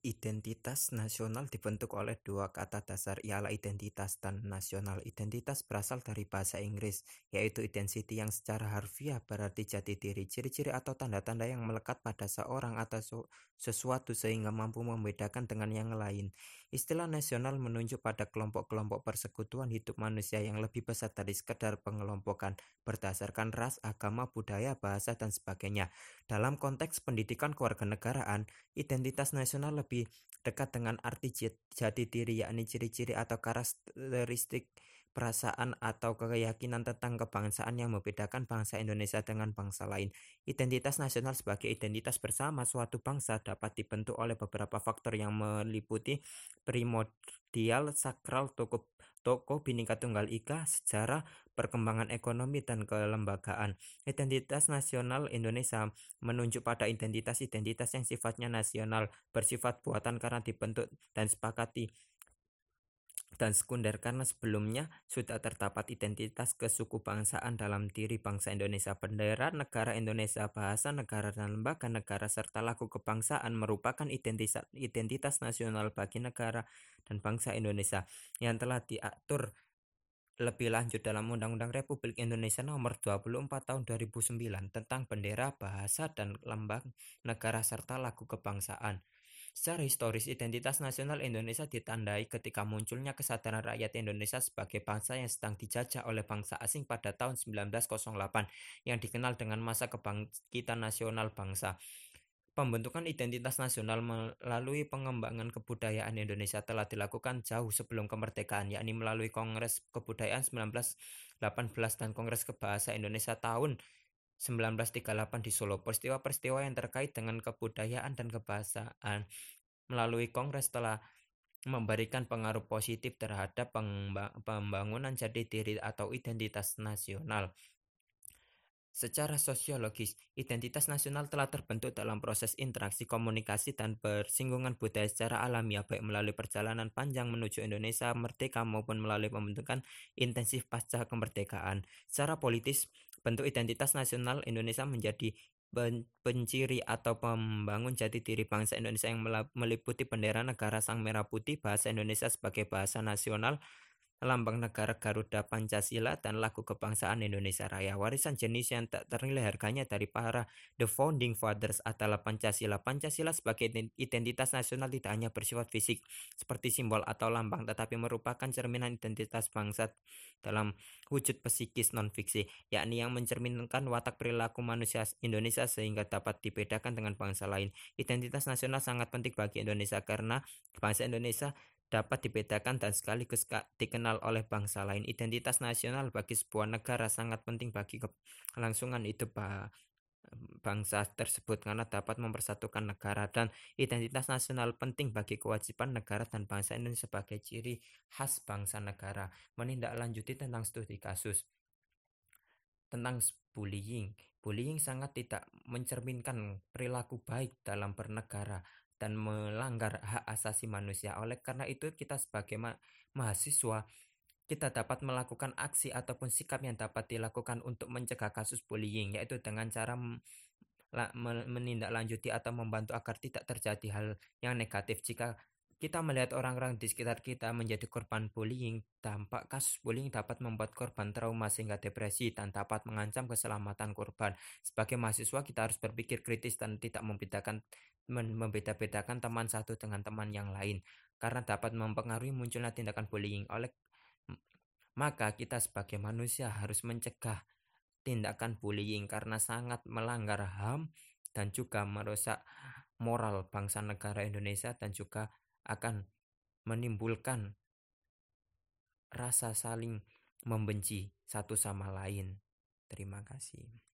Identitas nasional dibentuk oleh dua kata dasar ialah identitas dan nasional. Identitas berasal dari bahasa Inggris, yaitu identity yang secara harfiah berarti jati diri, ciri-ciri atau tanda-tanda yang melekat pada seorang atau sesuatu sehingga mampu membedakan dengan yang lain. Istilah nasional menunjuk pada kelompok-kelompok persekutuan hidup manusia yang lebih besar dari sekedar pengelompokan berdasarkan ras, agama, budaya, bahasa, dan sebagainya. Dalam konteks pendidikan kewarganegaraan, identitas nasional lebih lebih dekat dengan arti jati diri yakni ciri-ciri atau karakteristik perasaan atau keyakinan tentang kebangsaan yang membedakan bangsa Indonesia dengan bangsa lain. Identitas nasional sebagai identitas bersama suatu bangsa dapat dibentuk oleh beberapa faktor yang meliputi primordial, sakral, tokoh Toko Bhinneka Tunggal Ika, sejarah, perkembangan ekonomi, dan kelembagaan. Identitas nasional Indonesia menunjuk pada identitas-identitas yang sifatnya nasional, bersifat buatan karena dibentuk dan sepakati dan sekunder karena sebelumnya sudah terdapat identitas kesukubangsaan dalam diri bangsa Indonesia. Bendera negara Indonesia, bahasa negara dan lembaga negara serta lagu kebangsaan merupakan identitas, identitas nasional bagi negara dan bangsa Indonesia yang telah diatur lebih lanjut dalam Undang-Undang Republik Indonesia Nomor 24 Tahun 2009 tentang bendera, bahasa, dan lambang negara serta lagu kebangsaan. Secara historis, identitas nasional Indonesia ditandai ketika munculnya kesadaran rakyat Indonesia sebagai bangsa yang sedang dijajah oleh bangsa asing pada tahun 1908 yang dikenal dengan masa kebangkitan nasional bangsa. Pembentukan identitas nasional melalui pengembangan kebudayaan Indonesia telah dilakukan jauh sebelum kemerdekaan, yakni melalui Kongres Kebudayaan 1918 dan Kongres Kebahasa Indonesia tahun 1938 di Solo. Peristiwa-peristiwa yang terkait dengan kebudayaan dan kebahasaan melalui kongres telah memberikan pengaruh positif terhadap pembangunan jati diri atau identitas nasional. Secara sosiologis, identitas nasional telah terbentuk dalam proses interaksi, komunikasi, dan persinggungan budaya secara alamiah, baik melalui perjalanan panjang menuju Indonesia merdeka maupun melalui pembentukan intensif pasca kemerdekaan. Secara politis, Bentuk identitas nasional Indonesia menjadi penciri atau pembangun jati diri bangsa Indonesia yang meliputi bendera negara Sang Merah Putih, bahasa Indonesia sebagai bahasa nasional, lambang negara Garuda Pancasila dan lagu kebangsaan Indonesia Raya. Warisan jenis yang tak ternilai harganya dari para The Founding Fathers adalah Pancasila. Pancasila sebagai identitas nasional tidak hanya bersifat fisik seperti simbol atau lambang, tetapi merupakan cerminan identitas bangsa dalam wujud psikis non-fiksi, yakni yang mencerminkan watak perilaku manusia Indonesia sehingga dapat dibedakan dengan bangsa lain. Identitas nasional sangat penting bagi Indonesia karena bangsa Indonesia dapat dibedakan dan sekaligus dikenal oleh bangsa lain. Identitas nasional bagi sebuah negara sangat penting bagi kelangsungan hidup bangsa tersebut karena dapat mempersatukan negara dan identitas nasional penting bagi kewajiban negara dan bangsa Indonesia sebagai ciri khas bangsa negara. Menindaklanjuti tentang studi kasus tentang bullying. Bullying sangat tidak mencerminkan perilaku baik dalam bernegara dan melanggar hak asasi manusia. Oleh karena itu, kita sebagai ma mahasiswa kita dapat melakukan aksi ataupun sikap yang dapat dilakukan untuk mencegah kasus bullying, yaitu dengan cara menindaklanjuti atau membantu agar tidak terjadi hal yang negatif. Jika kita melihat orang-orang di sekitar kita menjadi korban bullying, dampak kasus bullying dapat membuat korban trauma sehingga depresi dan dapat mengancam keselamatan korban. Sebagai mahasiswa, kita harus berpikir kritis dan tidak membedakan membeda-bedakan teman satu dengan teman yang lain karena dapat mempengaruhi munculnya tindakan bullying. Oleh maka kita sebagai manusia harus mencegah tindakan bullying karena sangat melanggar HAM dan juga merusak moral bangsa negara Indonesia dan juga akan menimbulkan rasa saling membenci satu sama lain. Terima kasih.